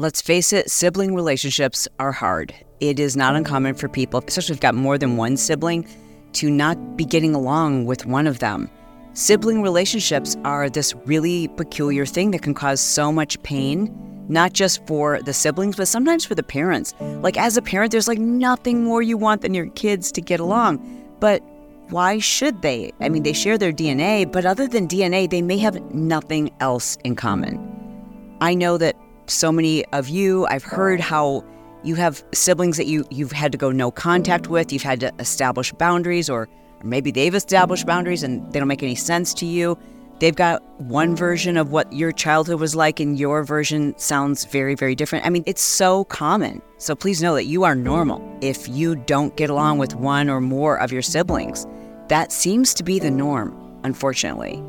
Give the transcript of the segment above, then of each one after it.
Let's face it, sibling relationships are hard. It is not uncommon for people, especially if you've got more than one sibling, to not be getting along with one of them. Sibling relationships are this really peculiar thing that can cause so much pain, not just for the siblings, but sometimes for the parents. Like, as a parent, there's like nothing more you want than your kids to get along. But why should they? I mean, they share their DNA, but other than DNA, they may have nothing else in common. I know that so many of you, I've heard how you have siblings that you you've had to go no contact with, you've had to establish boundaries or, or maybe they've established boundaries and they don't make any sense to you. They've got one version of what your childhood was like and your version sounds very very different. I mean, it's so common. So please know that you are normal if you don't get along with one or more of your siblings. That seems to be the norm, unfortunately.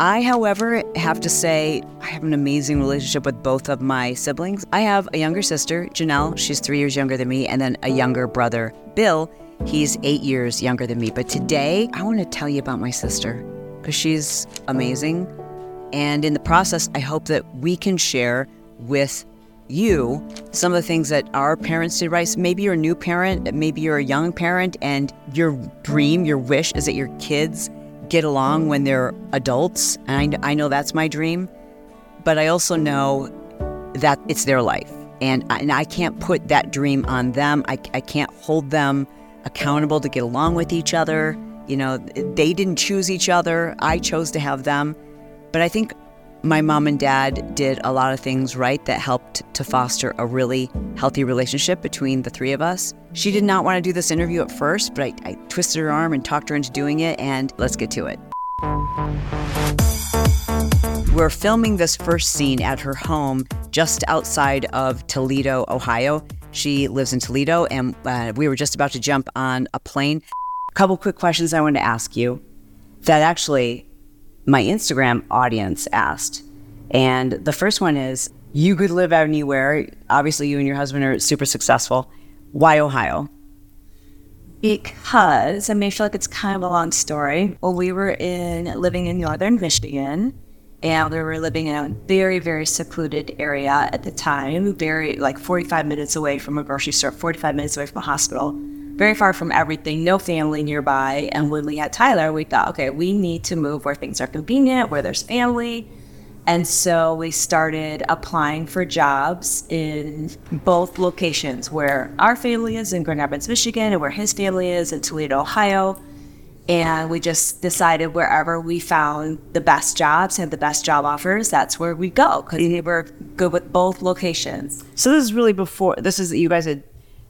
I, however, have to say I have an amazing relationship with both of my siblings. I have a younger sister, Jenelle. She's three years younger than me, and then a younger brother, Bill. He's eight years younger than me. But today, I want to tell you about my sister because she's amazing. And in the process, I hope that we can share with you some of the things that our parents did right. So maybe you're a new parent, maybe you're a young parent, and your dream, your wish is that your kids get along when they're adults. And I, know that's my dream. But I also know that it's their life. And I, and I can't put that dream on them. I, I can't hold them accountable to get along with each other. You know, they didn't choose each other. I chose to have them. But I think my mom and dad did a lot of things right that helped to foster a really healthy relationship between the three of us. She did not want to do this interview at first, but I, I twisted her arm and talked her into doing it, and let's get to it. We're filming this first scene at her home just outside of Toledo, Ohio. She lives in Toledo, and uh, we were just about to jump on a plane. A couple quick questions I wanted to ask you that actually my Instagram audience asked. And the first one is you could live anywhere. Obviously, you and your husband are super successful. Why Ohio? Because I I feel like it's kind of a long story. Well, we were in living in northern Michigan, and we were living in a very, very secluded area at the time. Very like 45 minutes away from a grocery store, 45 minutes away from a hospital very far from everything, no family nearby. And when we had Tyler, we thought, okay, we need to move where things are convenient, where there's family. And so we started applying for jobs in both locations where our family is in Grand Rapids, Michigan, and where his family is in Toledo, Ohio. And we just decided wherever we found the best jobs and the best job offers, that's where we go because we were good with both locations. So this is really before, this is, you guys had,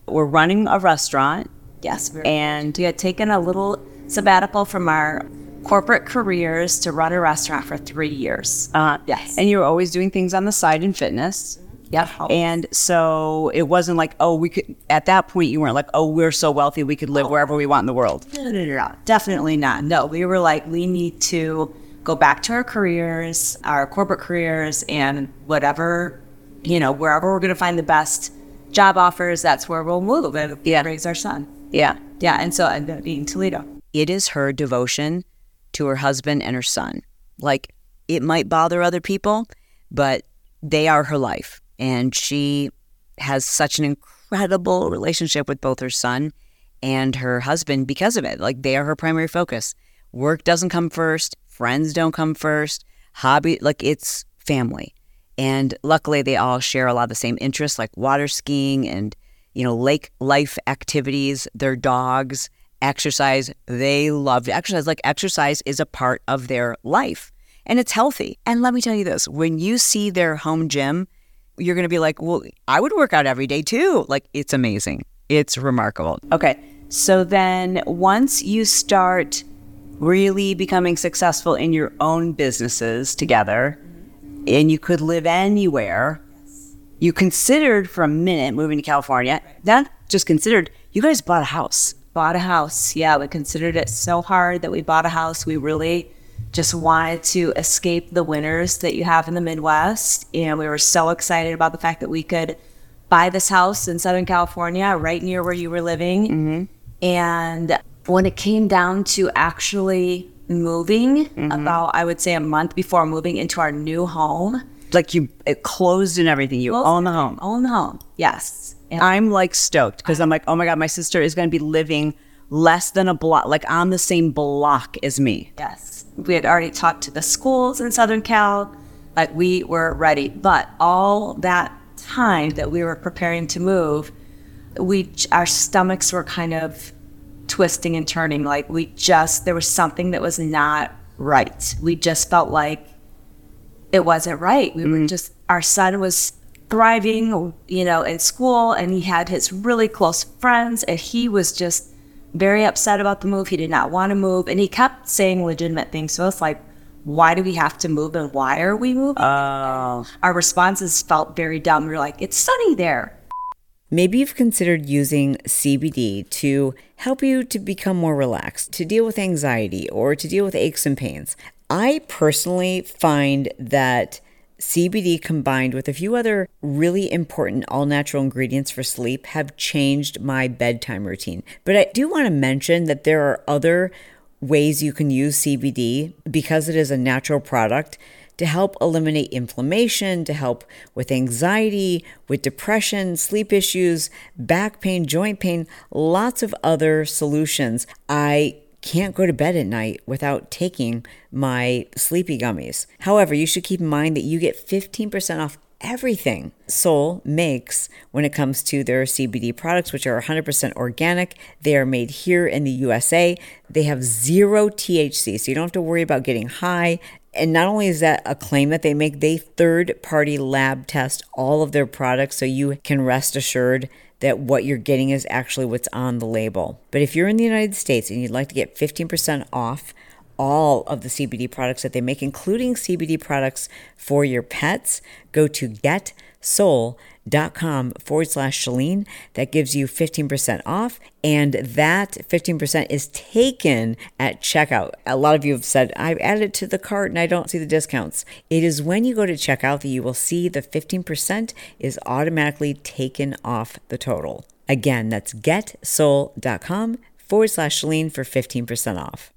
were running a restaurant Yes. And we had taken a little sabbatical from our corporate careers to run a restaurant for three years. Uh, yes. And you were always doing things on the side in fitness. Yep. And so it wasn't like, oh, we could, at that point, you weren't like, oh, we're so wealthy, we could live wherever we want in the world. No, no, no, no. Definitely not. No, we were like, we need to go back to our careers, our corporate careers, and whatever, you know, wherever we're going to find the best job offers, that's where we'll move and yeah. raise our son. Yeah. Yeah. And so I ended up being Toledo. It is her devotion to her husband and her son. Like it might bother other people, but they are her life. And she has such an incredible relationship with both her son and her husband because of it. Like they are her primary focus. Work doesn't come first, friends don't come first, hobby, like it's family. And luckily, they all share a lot of the same interests like water skiing and you know, lake life activities, their dogs, exercise. They love exercise. Like exercise is a part of their life and it's healthy. And let me tell you this when you see their home gym, you're going to be like, well, I would work out every day too. Like it's amazing. It's remarkable. Okay. So then once you start really becoming successful in your own businesses together and you could live anywhere, You considered for a minute moving to California. Then just considered, you guys bought a house. Bought a house. Yeah, we considered it so hard that we bought a house. We really just wanted to escape the winters that you have in the Midwest. And we were so excited about the fact that we could buy this house in Southern California, right near where you were living. Mm-hmm. And when it came down to actually moving, mm-hmm. about, I would say, a month before moving into our new home, like you it closed and everything. You own the home. Own the home. Yes. And I'm like stoked because I'm like, oh my god, my sister is going to be living less than a block, like on the same block as me. Yes. We had already talked to the schools in Southern Cal. Like we were ready, but all that time that we were preparing to move, we our stomachs were kind of twisting and turning. Like we just there was something that was not right. We just felt like it wasn't right. We mm-hmm. were just our son was thriving, you know, in school, and he had his really close friends, and he was just very upset about the move. He did not want to move, and he kept saying legitimate things. So it's like, why do we have to move, and why are we moving? Oh. Our responses felt very dumb. We were like, it's sunny there. Maybe you've considered using CBD to help you to become more relaxed, to deal with anxiety, or to deal with aches and pains. I personally find that CBD combined with a few other really important all natural ingredients for sleep have changed my bedtime routine. But I do want to mention that there are other ways you can use CBD because it is a natural product to help eliminate inflammation, to help with anxiety, with depression, sleep issues, back pain, joint pain, lots of other solutions. I can't go to bed at night without taking my sleepy gummies. However, you should keep in mind that you get 15% off everything Soul makes when it comes to their CBD products, which are 100% organic. They are made here in the USA. They have zero THC, so you don't have to worry about getting high. And not only is that a claim that they make, they third party lab test all of their products so you can rest assured that what you're getting is actually what's on the label. But if you're in the United States and you'd like to get 15% off all of the CBD products that they make, including CBD products for your pets, go to getsoul.com com forward slash Chalene. That gives you 15% off. And that 15% is taken at checkout. A lot of you have said, I've added it to the cart and I don't see the discounts. It is when you go to checkout that you will see the 15% is automatically taken off the total. Again, that's getsoul.com forward slash Chalene for 15% off.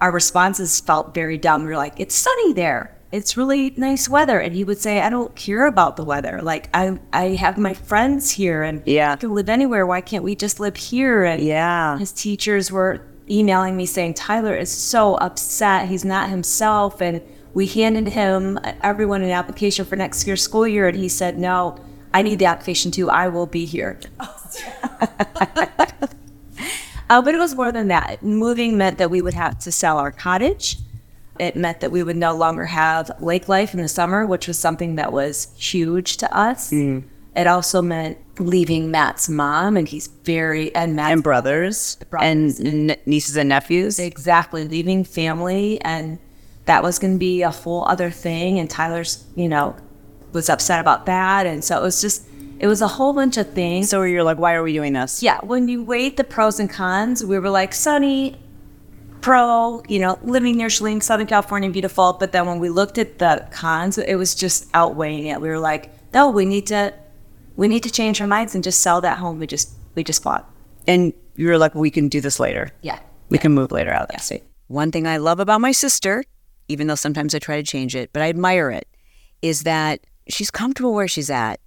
Our responses felt very dumb. We were like, it's sunny there it's really nice weather. And he would say, I don't care about the weather. Like I I have my friends here and yeah. I can live anywhere. Why can't we just live here? And yeah. his teachers were emailing me saying, Tyler is so upset. He's not himself. And we handed him uh, everyone an application for next year's school year. And he said, No, I need the application too. I will be here. uh, but it was more than that. Moving meant that we would have to sell our cottage it meant that we would no longer have lake life in the summer, which was something that was huge to us. Mm. It also meant leaving Matt's mom, and he's very and Matt's and brothers, brothers. and n- nieces and nephews. Exactly, leaving family, and that was going to be a whole other thing. And Tyler's, you know, was upset about that, and so it was just it was a whole bunch of things. So you're like, why are we doing this? Yeah, when you weighed the pros and cons, we were like, Sunny, pro, you know, living near Chalene, Southern California, beautiful. But then when we looked at the cons, it was just outweighing it. We were like, no, we need to, we need to change our minds and just sell that home we just we just bought. And you were like, we can do this later. Yeah, we yeah. can move later out of that yeah. state. One thing I love about my sister, even though sometimes I try to change it, but I admire it, is that she's comfortable where she's at.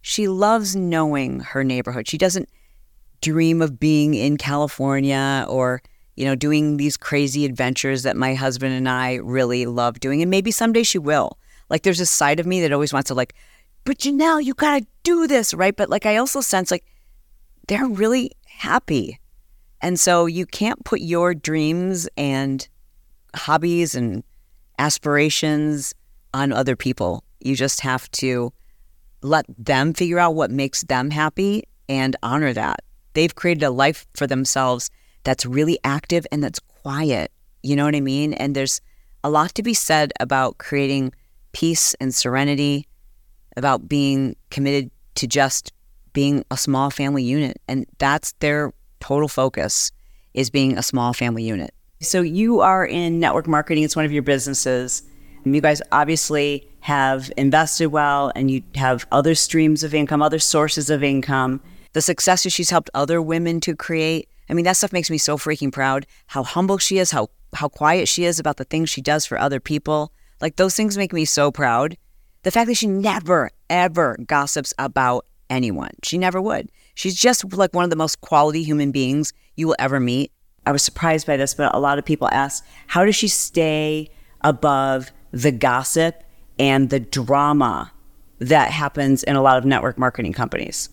She loves knowing her neighborhood. She doesn't dream of being in California or you know, doing these crazy adventures that my husband and I really love doing. And maybe someday she will. Like, there's a side of me that always wants to, like, but Jenelle, you got to do this, right? But like, I also sense like they're really happy. And so you can't put your dreams and hobbies and aspirations on other people. You just have to let them figure out what makes them happy and honor that. They've created a life for themselves that's really active and that's quiet. You know what I mean? And there's a lot to be said about creating peace and serenity about being committed to just being a small family unit. And that's their total focus is being a small family unit. So you are in network marketing, it's one of your businesses. You guys obviously have invested well and you have other streams of income, other sources of income. The successes she's helped other women to create. I mean, that stuff makes me so freaking proud. How humble she is, how how quiet she is about the things she does for other people. Like those things make me so proud. The fact that she never, ever gossips about anyone. She never would. She's just like one of the most quality human beings you will ever meet. I was surprised by this, but a lot of people ask, how does she stay above the gossip and the drama that happens in a lot of network marketing companies?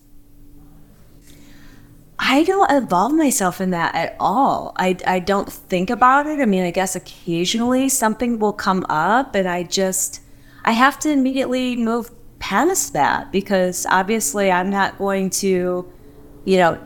I don't involve myself in that at all. I, I don't think about it. I mean, I guess occasionally something will come up, and I just, I have to immediately move past that because obviously I'm not going to, you know,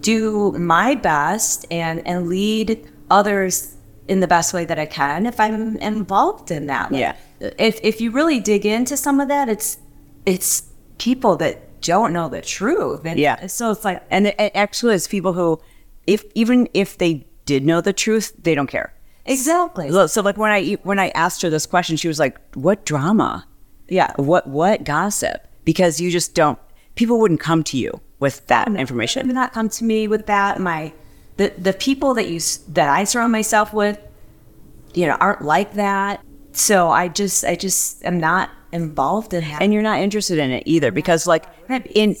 do my best and, and lead others in the best way that I can if I'm involved in that. Like, Yeah. If, if you really dig into some of that, it's, it's people that don't know the truth. And Yeah. So it's like, And it it actually it's people who, if even if they did know the truth, they don't care. exactly. Look, So like when I when I asked her this question, she was like, "What drama? Yeah. What what gossip? Because you just don't. People wouldn't come to you with that They information. would not come to me with that. My the the people that you that I surround myself with, you know, aren't like that. So I just I just am not involved in that. And you're not interested in it either because like in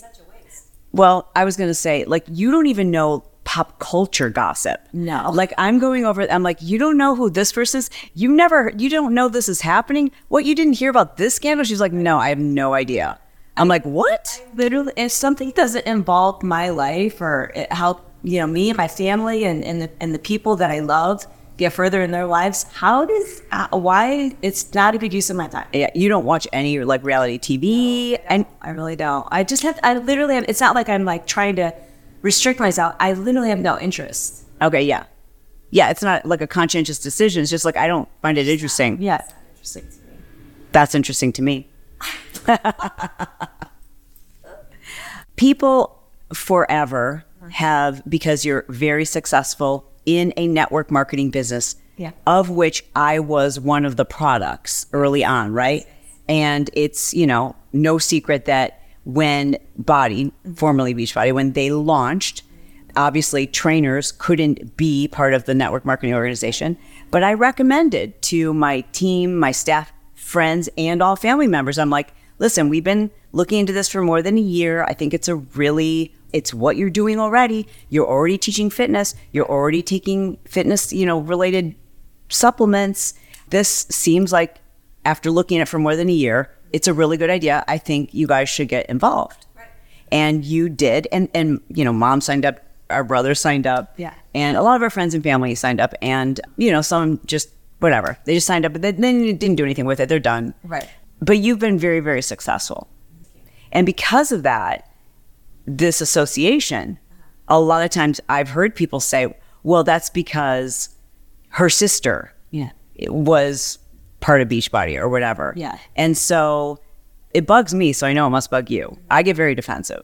well, I was gonna say like you don't even know pop culture gossip. No. Like I'm going over I'm like, you don't know who this person is? You never you don't know this is happening? What you didn't hear about this scandal? She's like, No, I have no idea. I'm like, What? literally if something doesn't involve my life or it help you know me and my family and and the, and the people that I love get further in their lives, how does uh, why it's not a good use of my time. Yeah, you don't watch any like reality TV and I really don't. I just have I literally have it's not like I'm like trying to restrict myself. I literally have no interest. Okay, yeah. Yeah, it's not like a conscientious decision. It's just like I don't find it interesting. Yeah. Interesting. That's interesting to me. People forever have, because you're very successful in a network marketing business, Yeah. of which I was one of the products early on, right? And it's, you know, no secret that when BODi, formerly Beachbody, when they launched, obviously trainers couldn't be part of the network marketing organization, but I recommended to my team, my staff, friends, and all family members. I'm like, listen, we've been looking into this for more than a year. I think it's a really it's what you're doing already. You're already teaching fitness. You're already taking fitness, you know, related supplements. This seems like after looking at it for more than a year, it's a really good idea. I think you guys should get involved. Right. And you did. And and you know, mom signed up, our brother signed up. Yeah. And a lot of our friends and family signed up and you know, some just whatever. They just signed up, but they, they didn't do anything with it. They're done. Right. But you've been very, very successful. And because of that, this association, a lot of times I've heard people say, well, that's because her sister Yeah. was part of Beachbody or whatever. Yeah. And so it bugs me, so I know it must bug you. I get very defensive.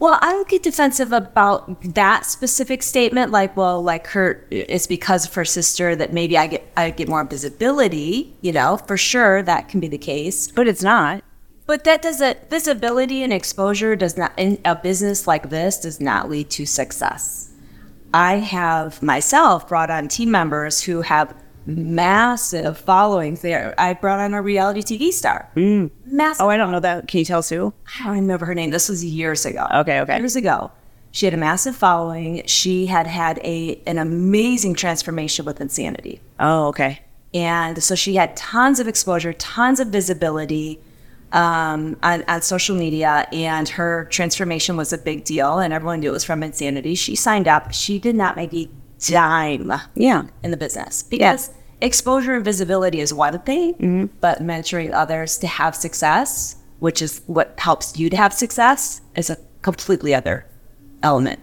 Well, I don't get defensive about that specific statement. Like, well, like her, it's because of her sister that maybe I get I get more visibility. You know, for sure that can be the case. But it's not. But that doesn't visibility and exposure does not in a business like this does not lead to success. I have myself brought on team members who have massive followings. There, I brought on a reality TV star. Mm. Massive. Oh, I don't know that. Can you tell us who? I don't remember her name. This was years ago. Okay, okay. Years ago. She had a massive following. She had had a an amazing transformation with Insanity. Oh, okay. And so she had tons of exposure, tons of visibility um, on, on social media, and her transformation was a big deal, and everyone knew it was from Insanity. She signed up. She did not make a dime Yeah. in the business because exposure and visibility is one thing, but mentoring others to have success, which is what helps you to have success, is a completely other element.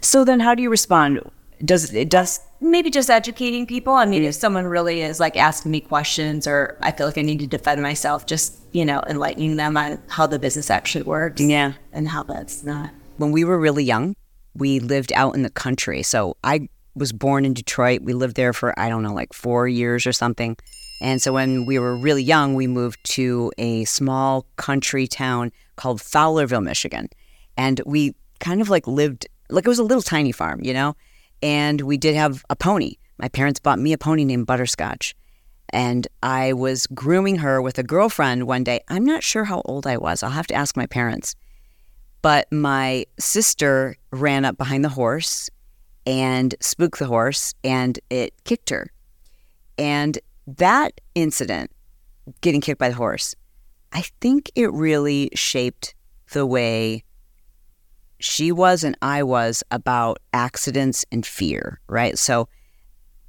So then how do you respond does it does maybe just educating people. I mean, if someone really is like asking me questions or I feel like I need to defend myself, just, you know, enlightening them on how the business actually works. Yeah. And how that's not. When we were really young, we lived out in the country. So I was born in Detroit. We lived there for, I don't know, like four years or something. And so when we were really young, we moved to a small country town called Fowlerville, Michigan. And we kind of like lived, like it was a little tiny farm, you know? And we did have a pony. My parents bought me a pony named Butterscotch. And I was grooming her with a girlfriend one day. I'm not sure how old I was. I'll have to ask my parents. But my sister ran up behind the horse and spooked the horse and it kicked her. And that incident, getting kicked by the horse, I think it really shaped the way she was and I was about accidents and fear, right? So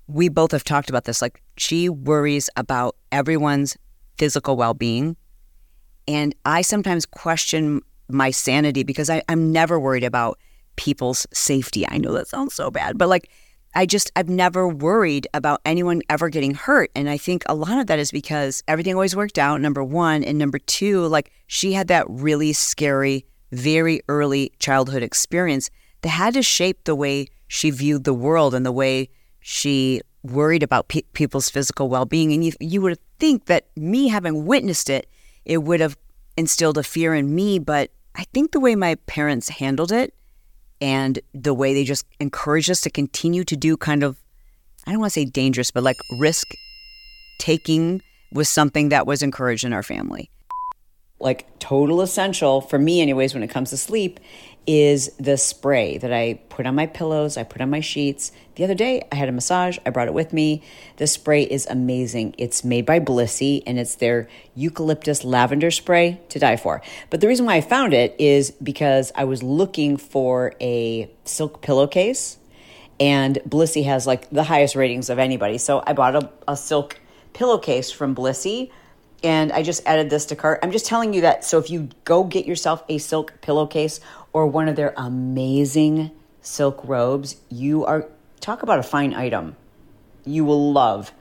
we both have talked about this. Like she worries about everyone's physical well being. And I sometimes question my sanity because I, I'm never worried about people's safety. I know that sounds so bad, but like I just, I've never worried about anyone ever getting hurt. And I think a lot of that is because everything always worked out, number one. And number two, like she had that really scary very early childhood experience that had to shape the way she viewed the world and the way she worried about pe- people's physical well-being. And you, you would think that me having witnessed it it would have instilled a fear in me but i think the way my parents handled it and the way they just encouraged us to continue to do kind of i don't want to say dangerous but like risk taking was something that was encouraged in our family like total essential for me anyways when it comes to sleep is the spray that I put on my pillows, I put on my sheets. The other day I had a massage, I brought it with me. The spray is amazing. It's made by Blissy and it's their eucalyptus lavender spray to die for. But the reason why I found it is because I was looking for a silk pillowcase and Blissy has like the highest ratings of anybody. So I bought a, a silk pillowcase from Blissy and I just added this to cart. I'm just telling you that. So if you go get yourself a silk pillowcase or one of their amazing silk robes, you are talk about a fine item. You will love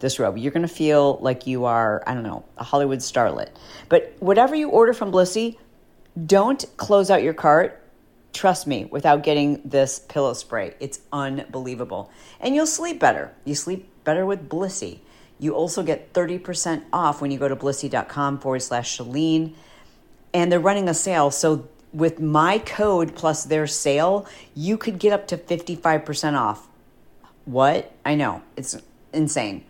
this robe. You're going to feel like you are, I don't know, a Hollywood starlet. But whatever you order from Blissy, don't close out your cart. Trust me, without getting this pillow spray, it's unbelievable. And you'll sleep better. You sleep better with Blissy. You also get 30% off when you go to blissy.com forward slash Chalene. And they're running a sale. So with my code plus their sale, you could get up to 55% off. What? I know. It's insane.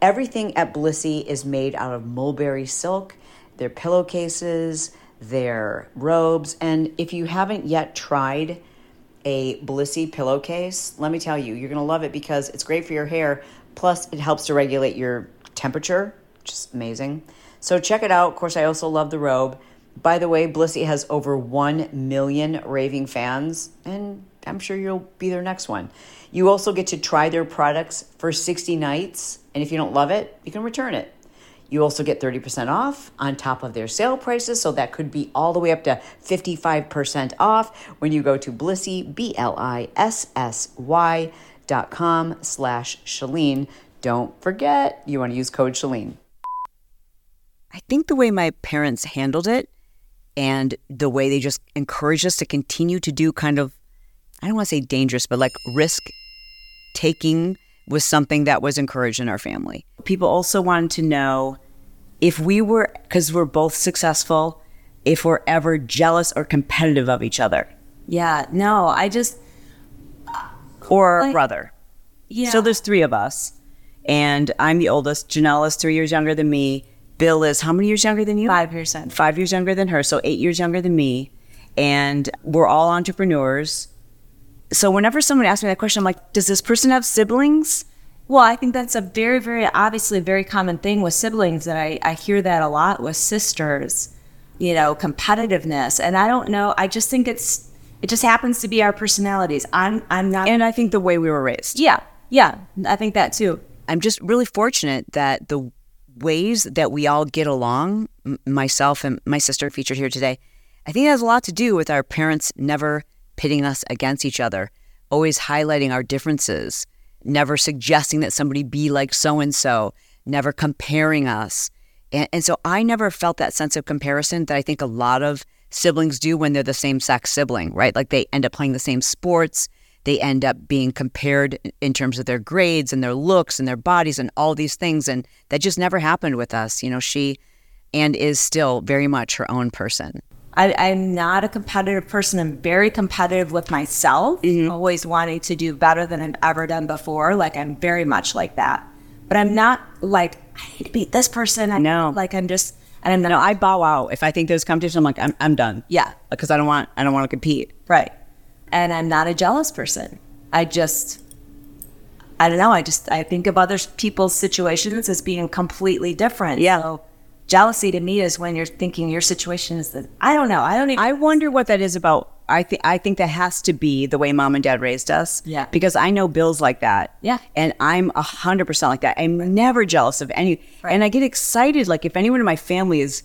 Everything at Blissy is made out of mulberry silk, their pillowcases, their robes. And if you haven't yet tried a Blissy pillowcase, let me tell you, you're going to love it because it's great for your hair, Plus, it helps to regulate your temperature, which is amazing. So check it out. Of course, I also love the robe. By the way, Blissy has over 1 million raving fans, and I'm sure you'll be their next one. You also get to try their products for 60 nights, and if you don't love it, you can return it. You also get 30% off on top of their sale prices, so that could be all the way up to 55% off when you go to Blissy, B L I S S Y dot com slash Chalene. Don't forget, you want to use code Chalene. I think the way my parents handled it and the way they just encouraged us to continue to do kind of, I don't want to say dangerous, but like risk taking was something that was encouraged in our family. People also wanted to know if we were, because we're both successful, if we're ever jealous or competitive of each other. Yeah, no, I just, or like, brother. Yeah. So there's three of us, and I'm the oldest. Jenelle is three years younger than me. Bill is how many years younger than you? Five years. Five years younger than her, so eight years younger than me. And we're all entrepreneurs. So whenever someone asks me that question, I'm like, does this person have siblings? Well, I think that's a very, very obviously a very common thing with siblings that I, I hear that a lot with sisters, you know, competitiveness. And I don't know, I just think it's it just happens to be our personalities. I'm I'm not And I think the way we were raised. Yeah. Yeah. I think that too. I'm just really fortunate that the ways that we all get along, m- myself and my sister featured here today, I think it has a lot to do with our parents never pitting us against each other, always highlighting our differences, never suggesting that somebody be like so and so, never comparing us. And, and so I never felt that sense of comparison that I think a lot of siblings do when they're the same sex sibling, right? Like they end up playing the same sports. They end up being compared in terms of their grades and their looks and their bodies and all these things. And that just never happened with us. You know, she and is still very much her own person. I, am not a competitive person. I'm very competitive with myself, mm-hmm. always wanting to do better than I've ever done before. Like I'm very much like that. But I'm not like I need to beat this person. I know. Like I'm just and I'm no. I bow out if I think there's competition. I'm like I'm I'm done. Yeah, because I don't want I don't want to compete. Right. And I'm not a jealous person. I just I don't know. I just I think of other people's situations as being completely different. Yeah. So jealousy to me is when you're thinking your situation is that I don't know. I don't even. I wonder what that is about. I think I think that has to be the way mom and dad raised us. Yeah. Because I know Bill's like that. Yeah. And I'm a hundred percent like that. I'm never jealous of any. Right. And I get excited like if anyone in my family is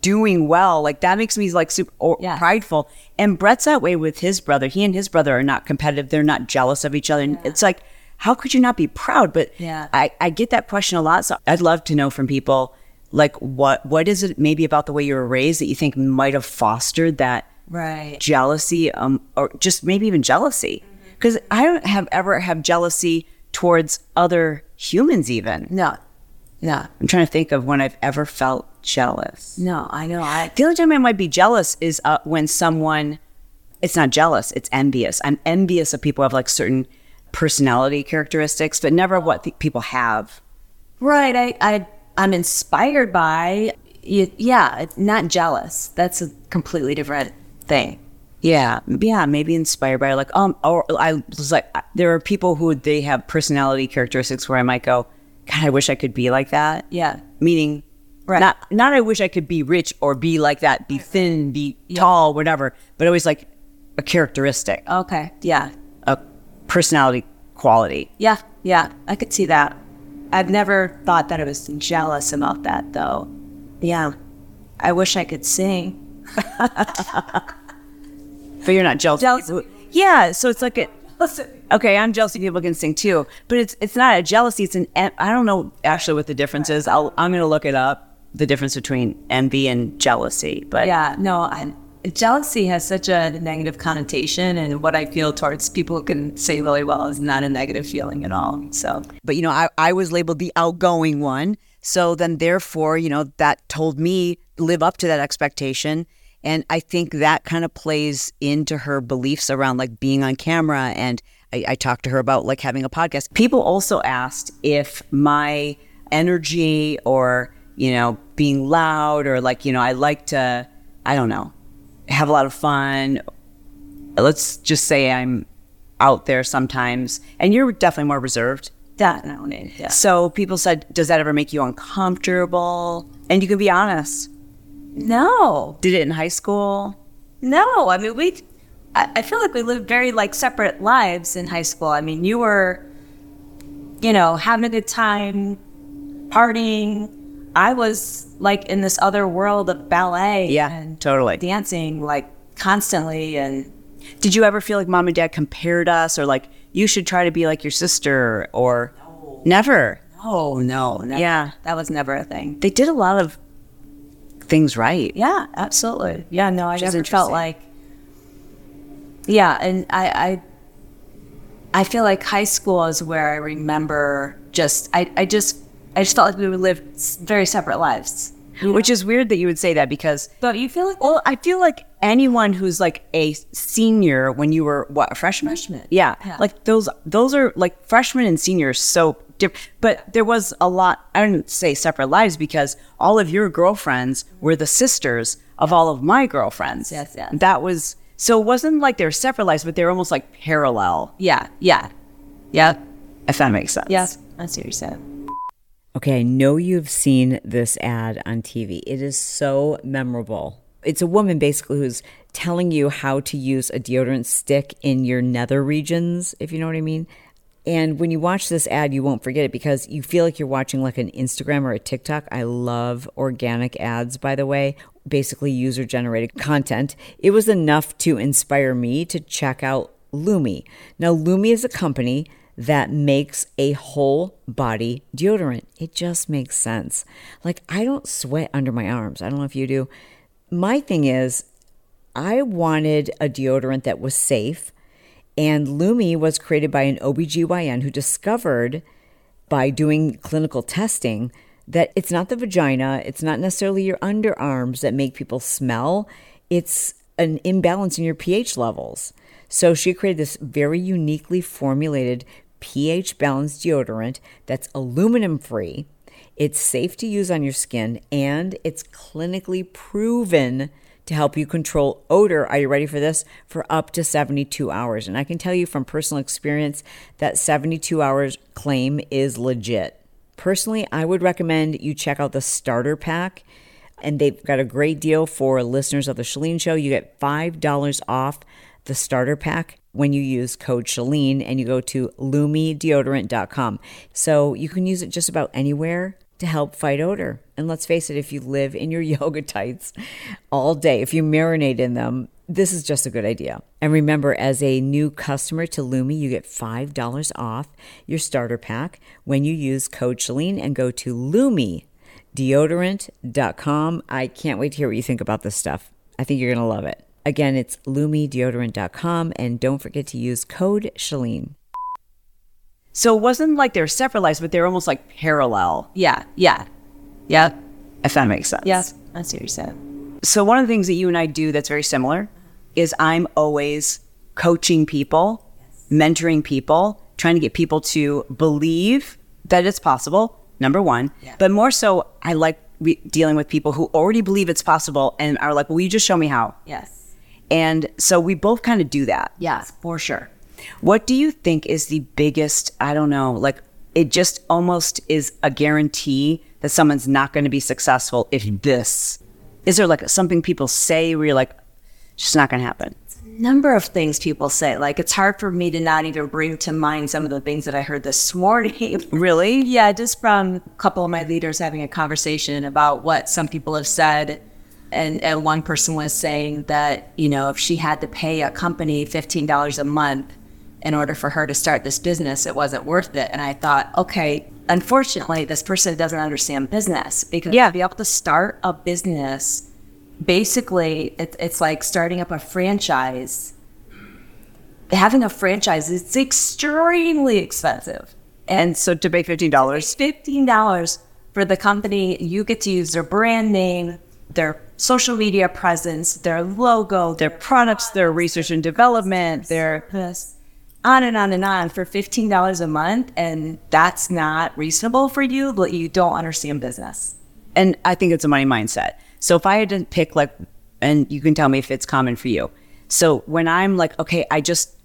doing well, like that makes me like super or, yeah. prideful. And Brett's that way with his brother. He and his brother are not competitive. They're not jealous of each other. And yeah. it's like, how could you not be proud? But yeah. I, I get that question a lot. So I'd love to know from people like what what is it maybe about the way you were raised that you think might have fostered that right. jealousy um or just maybe even jealousy. Because mm-hmm. i don't have ever have jealousy towards other humans even. No. No. I'm trying to think of when i've ever felt jealous. No i know. I the only time i might be jealous is uh, when someone it's not jealous it's envious. I'm envious of people who have like certain personality characteristics but never what th- people have. Right. I i I'm inspired by, yeah, not jealous. That's a completely different thing. Yeah, yeah, maybe inspired by like um, or I was like, there are people who they have personality characteristics where I might go, God, I wish I could be like that. Yeah, meaning, right. not not I wish I could be rich or be like that, be thin, be yeah. tall, whatever, but always like a characteristic. Okay, yeah, a personality quality. Yeah, yeah, I could see that. I've never thought that I was jealous about that, though. Yeah. I wish I could sing. But you're not jealous. jealous. Yeah. So it's like a. Okay, I'm jealous people can sing too, but it's it's not a jealousy. It's an I don't know actually what the difference is. I'll, I'm gonna look it up. The difference between envy and jealousy, but yeah, no, I, jealousy has such a negative connotation and what i feel towards people can say really well is not a negative feeling at all so but you know i, I was labeled the outgoing one so then therefore you know that told me live up to that expectation and i think that kind of plays into her beliefs around like being on camera and I, I talked to her about like having a podcast people also asked if my energy or you know being loud or like you know i like to i don't know have a lot of fun. Let's just say I'm out there sometimes, and you're definitely more reserved. Definitely. Yeah. So people said, "Does that ever make you uncomfortable?" And you can be honest. No. Did it in high school? No. I mean, we. I, I feel like we lived very like separate lives in high school. I mean, you were, you know, having a good time, partying, I was like in this other world of ballet. Yeah, and totally. Dancing like constantly. And did you ever feel like mom and dad compared us or like you should try to be like your sister or no. never? No, no. Yeah. That was never a thing. They did a lot of things right. Yeah, absolutely. Yeah, no, I never felt like, yeah. And I, I, I feel like high school is where I remember just, I, I just I just felt like we would live very separate lives. Which is weird that you would say that because. But you feel like. Well, I feel like anyone who's like a senior when you were what a freshman. Freshman. Yeah. yeah. Like those. Those are like freshmen and seniors. So different. But there was a lot. I didn't say separate lives because all of your girlfriends were the sisters of all of my girlfriends. Yes. Yes. That was. So it wasn't like they were separate lives, but they were almost like parallel. Yeah. Yeah. Yeah. If that makes sense. Yes. I see what you're saying. Okay, I know you've seen this ad on TV. It is so memorable. It's a woman basically who's telling you how to use a deodorant stick in your nether regions, if you know what I mean. And when you watch this ad, you won't forget it because you feel like you're watching like an Instagram or a TikTok. I love organic ads, by the way, basically user generated content. It was enough to inspire me to check out Lume. Now, Lume is a company that makes a whole body deodorant. It just makes sense. Like, I don't sweat under my arms. I don't know if you do. My thing is, I wanted a deodorant that was safe, and Lume was created by an OBGYN who discovered by doing clinical testing that it's not the vagina, it's not necessarily your underarms that make people smell, it's an imbalance in your pH levels. So she created this very uniquely formulated pH balanced deodorant that's aluminum free. It's safe to use on your skin and it's clinically proven to help you control odor. Are you ready for this? For up to 72 hours. And I can tell you from personal experience that 72 hours claim is legit. Personally, I would recommend you check out the starter pack. And they've got a great deal for listeners of the Chalene Show. You get $5 off the starter pack when you use code Chalene and you go to lumedeodorant.com. So you can use it just about anywhere to help fight odor. And let's face it, if you live in your yoga tights all day, if you marinate in them, this is just a good idea. And remember, as a new customer to Lume, you get $5 off your starter pack when you use code Chalene and go to lumedeodorant.com. I can't wait to hear what you think about this stuff. I think you're going to love it. Again, it's lumedeodorant.com and don't forget to use code Chalene. So it wasn't like they were separate lives, but they were almost like parallel. Yeah, yeah, yeah. If that makes sense. Yes, I see what you're saying. So one of the things that you and I do that's very similar is I'm always coaching people, mentoring people, trying to get people to believe that it's possible. Number one, Yeah. but more so, I like re- dealing with people who already believe it's possible and are like, "Will you just show me how?" Yes. And so we both kind of do that. Yes, for sure. What do you think is the biggest, I don't know, like it just almost is a guarantee that someone's not going to be successful if mm-hmm. this. Is there like something people say where you're like, it's just not going to happen? Number of things people say. Like it's hard for me to not even bring to mind some of the things that I heard this morning. Really? Yeah, just from a couple of my leaders having a conversation about what some people have said. And, and one person was saying that, you know, if she had to pay a company $15 a month in order for her to start this business, it wasn't worth it. And I thought, okay, unfortunately, this person doesn't understand business because Yeah. to be able to start a business, basically, it, it's like starting up a franchise. Having a franchise is extremely expensive. And so to pay $15, fifteen dollars for the company. You get to use their brand name, their social media presence, their logo, their products, their research and development, their. On and on and on for fifteen dollars a month, and that's not reasonable for you. But you don't understand business. And I think it's a money mindset. So if I had to pick like, and you can tell me if it's common for you. So when I'm like, okay, I just,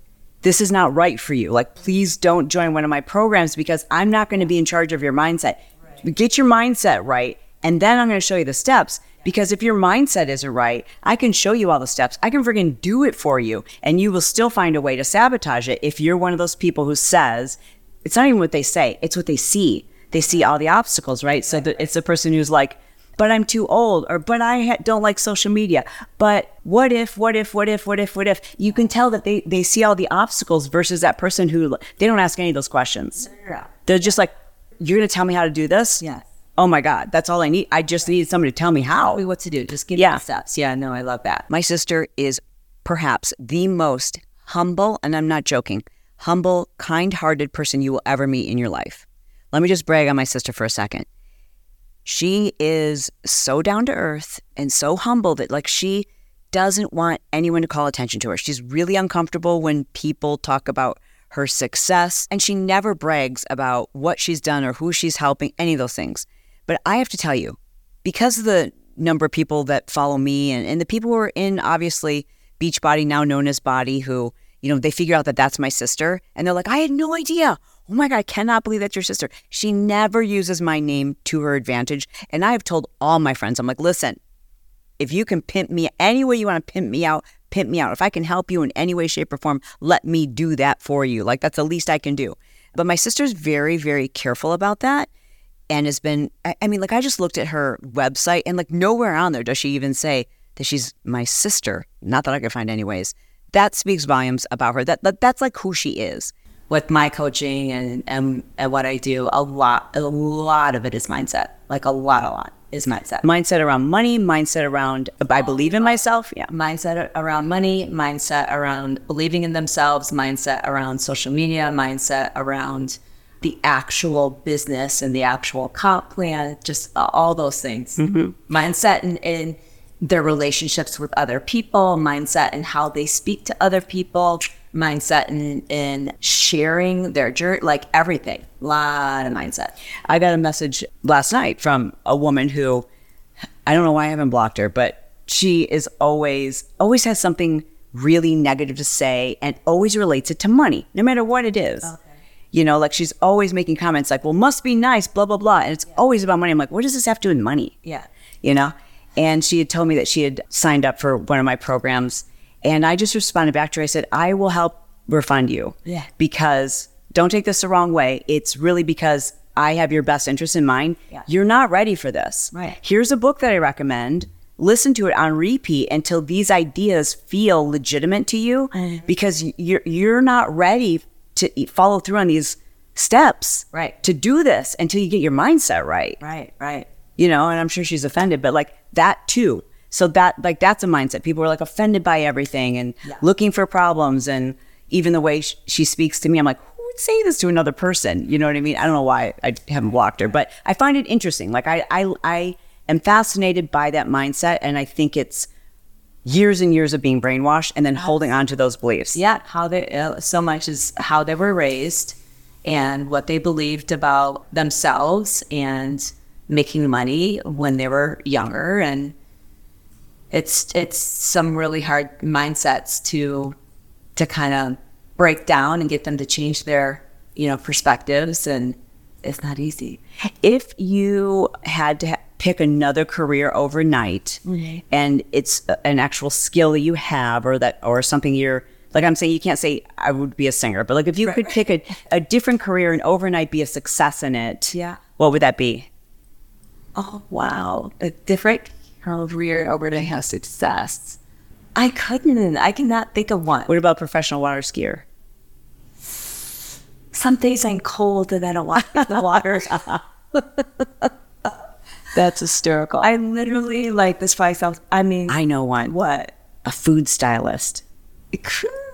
this is not right for you. Like, please don't join one of my programs because I'm not going to be in charge of your mindset. Get your mindset right. And then I'm going to show you the steps. Because if your mindset isn't right, I can show you all the steps. I can friggin' do it for you. And you will still find a way to sabotage it if you're one of those people who says, it's not even what they say, it's what they see. They see all the obstacles, right? So that it's the person who's like, but I'm too old, or but I ha- don't like social media. But what if, what if, what if, what if, what if? You can tell that they, they see all the obstacles versus that person who they don't ask any of those questions. Yeah. They're just like, you're going to tell me how to do this? Yes. Oh my God, that's all I need. I just need somebody to tell me how. Tell me what to do. Just give Yeah. me the steps. Yeah, no, I love that. My sister is perhaps the most humble, and I'm not joking, humble, kind hearted person you will ever meet in your life. Let me just brag on my sister for a second. She is so down to earth and so humble that, like, she doesn't want anyone to call attention to her. She's really uncomfortable when people talk about her success, and she never brags about what she's done or who she's helping, any of those things. But I have to tell you, because of the number of people that follow me and, and the people who are in obviously Beachbody, now known as BODi, who, you know, they figure out that that's my sister and they're like, I had no idea. Oh my God, I cannot believe that's your sister. She never uses my name to her advantage. And I have told all my friends, I'm like, listen, if you can pimp me any way you want to pimp me out, pimp me out. If I can help you in any way, shape, or form, let me do that for you. Like that's the least I can do. But my sister's very, very careful about that and has been I, I mean like i just looked at her website and like nowhere on there does she even say that she's my sister not that i could find anyways that speaks volumes about her. That, that that's like who she is. With my coaching and, and and what I do, a lot a lot of it is mindset. Like a lot, a lot is mindset. Mindset around money, mindset around I believe in myself. Yeah. mindset around money, mindset around believing in themselves, mindset around social media, mindset around the actual business and the actual comp plan, just uh, all those things. Mm-hmm. Mindset and, in their relationships with other people, mindset and how they speak to other people, mindset in, in sharing their journey, like everything. A lot of mindset. I got a message last night from a woman who I don't know why I haven't blocked her, but she is always always has something really negative to say and always relates it to money, no matter what it is. You know, like she's always making comments like, "Well, must be nice," blah blah blah, and it's always about money. I'm like, what does this have to do with money? Yeah. you know. And she had told me that she had signed up for one of my programs, and I just responded back to her. I said, "I will help refund you, Yeah. because don't take this the wrong way. It's really because I have your best interest in mind. Yeah. You're not ready for this. Right. Here's a book that I recommend. Listen to it on repeat until these ideas feel legitimate to you, Mm-hmm. because you're you're not ready to follow through on these steps, Right. To do this until you get your mindset right Right, right. you know, and I'm sure she's offended, but like that too. So that like that's a mindset. People are like offended by everything and looking for problems, and even the way sh- she speaks to me, I'm like, who would say this to another person? You know what I mean? I don't know why I haven't blocked her, but I find it interesting. Like I I I am fascinated by that mindset, and I think it's years and years of being brainwashed and then holding on to those beliefs. yeah how they uh, so much is how they were raised and what they believed about themselves and making money when they were younger. And it's it's some really hard mindsets to to kind of break down and get them to change their you know perspectives. And it's not easy. If you had to ha- pick another career overnight and it's an actual skill that you have or that or something you're like i'm saying you can't say i would be a singer but like if you could pick a, a different career and overnight be a success in it Yeah. what would that be? Oh wow. A different career over to have success. I couldn't. I cannot think of one. What about professional water skier? Some days i'm cold and i don't want the water that's hysterical. I literally like this probably sounds i mean i know one. what? A food stylist.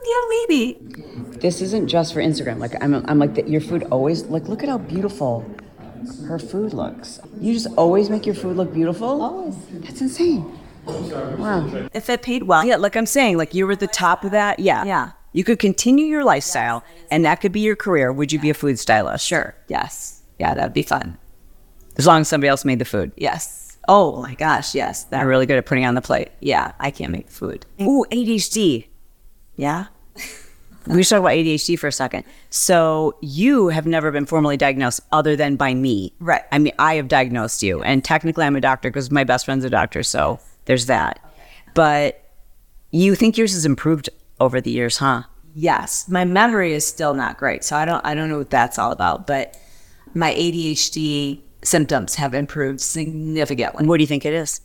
Yeah maybe. This isn't just for instagram. Like i'm, I'm like that your food always like look at how beautiful her food looks. You just always make your food look beautiful? Always. That's insane. Wow. If it paid well. Yeah like i'm saying like you were at the top of that? Yeah. Yeah. you could continue your lifestyle and that could be your career. Would you be a food stylist? Sure. Yes. Yeah that'd be fun as long as somebody else made the food yes oh my gosh yes that i'm really good at putting on the plate yeah i can't make food ooh adhd yeah we should talk about ADHD for a second. So you have never been formally diagnosed other than by me. Right. I mean, I have diagnosed you, and technically I'm a doctor because my best friend's a doctor. So there's that. But you think yours has improved over the years, huh? yes my memory is still not great so i don't i don't know what that's all about but my adhd symptoms have improved significantly What do you think it is?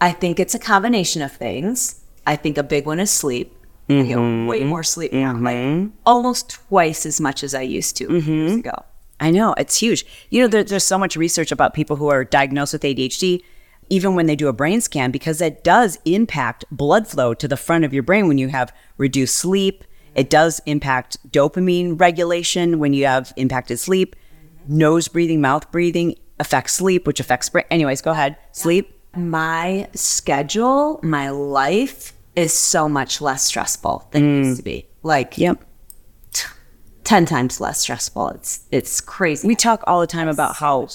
i think it's a combination of things i think a big one is sleep I get mm-hmm. way more sleep now, like mm-hmm. almost twice as much as i used to mm-hmm. years ago I know it's huge. You know, there, there's so much research about people who are diagnosed with ADHD, even when they do a brain scan, because that does impact blood flow to the front of your brain when you have reduced sleep. It does impact dopamine regulation when you have impacted sleep. Nose breathing, mouth breathing affects sleep, which affects brain. Anyways, go ahead. Sleep. my schedule my life is so much less stressful than it used mm. to be like Yep. 10 times less stressful it's it's crazy We talk all the time about how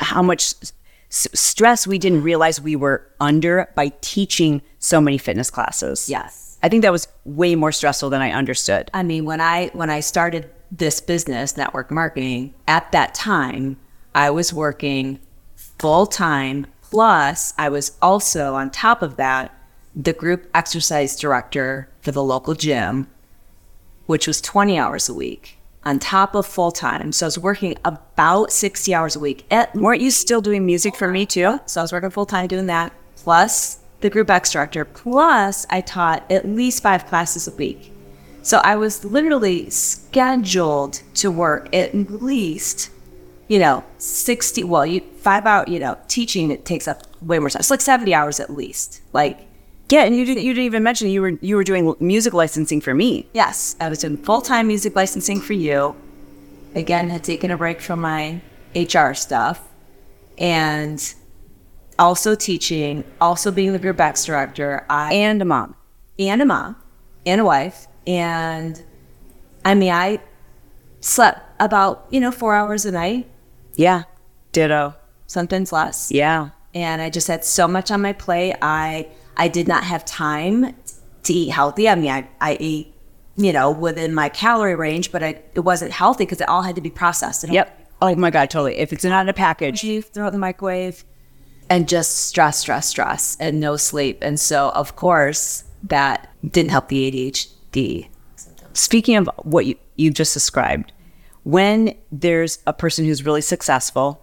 how much s- stress we didn't realize we were under by teaching so many fitness classes. yes I think that was way more stressful than I understood. I mean, when I when I started this business, network marketing, at that time, I was working full time. Plus, I was also on top of that the group exercise director for the local gym, which was 20 hours a week on top of full time. So I was working about 60 hours a week. At, Weren't you still doing music for me too? so I was working full time doing that, plus the group X director. Plus, I taught at least five classes a week. So I was literally scheduled to work at least, you know, 60, well, you, five hour, you know, teaching, it takes up way more time. It's like 70 hours at least. Like, Yeah, and you didn't you didn't even mention you were you were doing music licensing for me. yes, I was doing full time music licensing for you. Again, had taken a break from my HR stuff and also teaching, also being the group X director. I And a mom. and a mom and a wife. And I mean, I slept about, you know, four hours a night, Yeah. Ditto. sometimes less. Yeah. And I just had so much on my plate. I I did not have time to eat healthy. I mean, I, I ate, you know, within my calorie range, but I, it wasn't healthy because it all had to be processed. Yep. Oh my god, totally. If it's not in a package. you throw it in the microwave and just stress, stress, stress, and no sleep. And so, of course, that didn't help the ADHD. Speaking of what you, you just described, when there's a person who's really successful,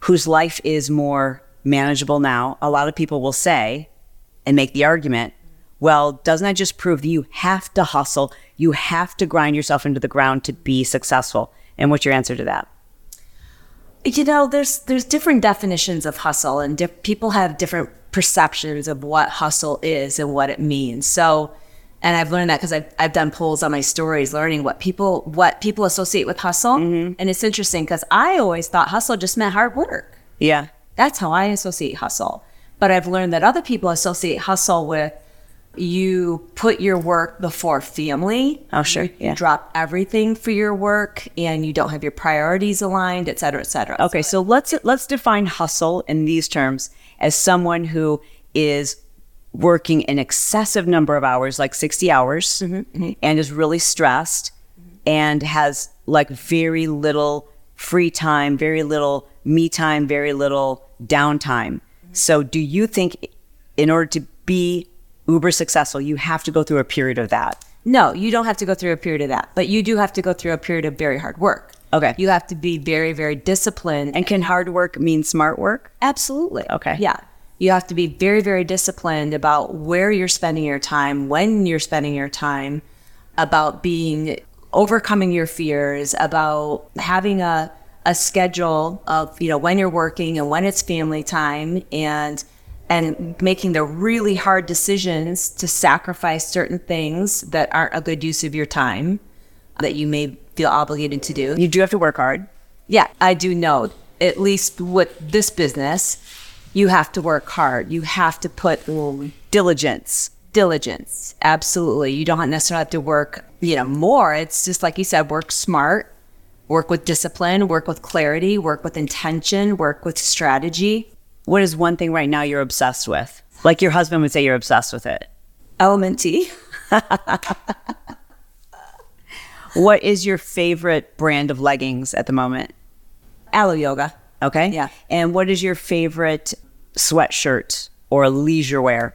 whose life is more manageable now, a lot of people will say and make the argument, well, doesn't that just prove that you have to hustle? You have to grind yourself into the ground to be successful. And what's your answer to that? You know, there's there's different definitions of hustle, and di- people have different perceptions of what hustle is and what it means. So, and I've learned that because I've I've done polls on my stories, learning what people what people associate with hustle, mm-hmm. and it's interesting because I always thought hustle just meant hard work. Yeah. That's how I associate hustle. But I've learned that other people associate hustle with you put your work before family. Oh, sure. You Yeah. drop everything for your work and you don't have your priorities aligned, et cetera, et cetera. Okay, so let's let's define hustle in these terms as someone who is working an excessive number of hours, like 60 hours, mm-hmm, mm-hmm. and is really stressed and has like very little free time, very little me time, very little downtime. Mm-hmm. So do you think in order to be uber successful, you have to go through a period of that? No, you don't have to go through a period of that, but you do have to go through a period of very hard work. Okay. You have to be very, very disciplined. And can hard work mean smart work? Absolutely. Okay. Yeah. You have to be very, very disciplined about where you're spending your time, when you're spending your time, about being overcoming your fears, about having a a schedule of, you know, when you're working and when it's family time and and making the really hard decisions to sacrifice certain things that aren't a good use of your time that you may feel obligated to do. You do have to work hard. Yeah, I do know. At least with this business, you have to work hard. You have to put Diligence. diligence. Absolutely. You don't necessarily have to work, you know, more. It's just like you said, work smart, work with discipline, work with clarity, work with intention, work with strategy. What is one thing right now you're obsessed with? Like your husband would say you're obsessed with it. Element T. What is your favorite brand of leggings at the moment? Alo Yoga. Okay. Yeah. And what is your favorite sweatshirt or leisure wear?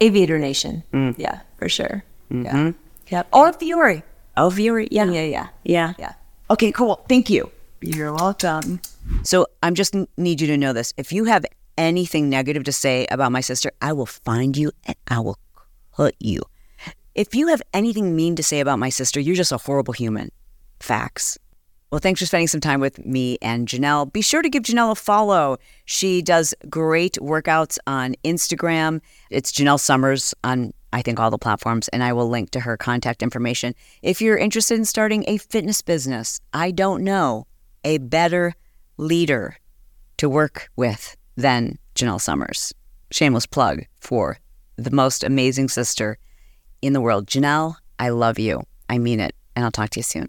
Aviator Nation. Mm. Yeah, for sure. Mm-hmm. Yeah. Yep. Oh, or Fiore. Oh, Fiore. Yeah. Yeah, yeah. Yeah. Yeah. Okay, cool. Thank you. You're welcome. So I'm just need you to know this. If you have anything negative to say about my sister, I will find you and I will cut you. If you have anything mean to say about my sister, you're just a horrible human. Facts. Well, thanks for spending some time with me and Jenelle. Be sure to give Jenelle a follow. She does great workouts on Instagram. It's Jenelle Summers on, I think, all the platforms, and I will link to her contact information. If you're interested in starting a fitness business, I don't know a better leader to work with than Jenelle Summers. Shameless plug for the most amazing sister in the world. Jenelle, I love you. I mean it. And I'll talk to you soon.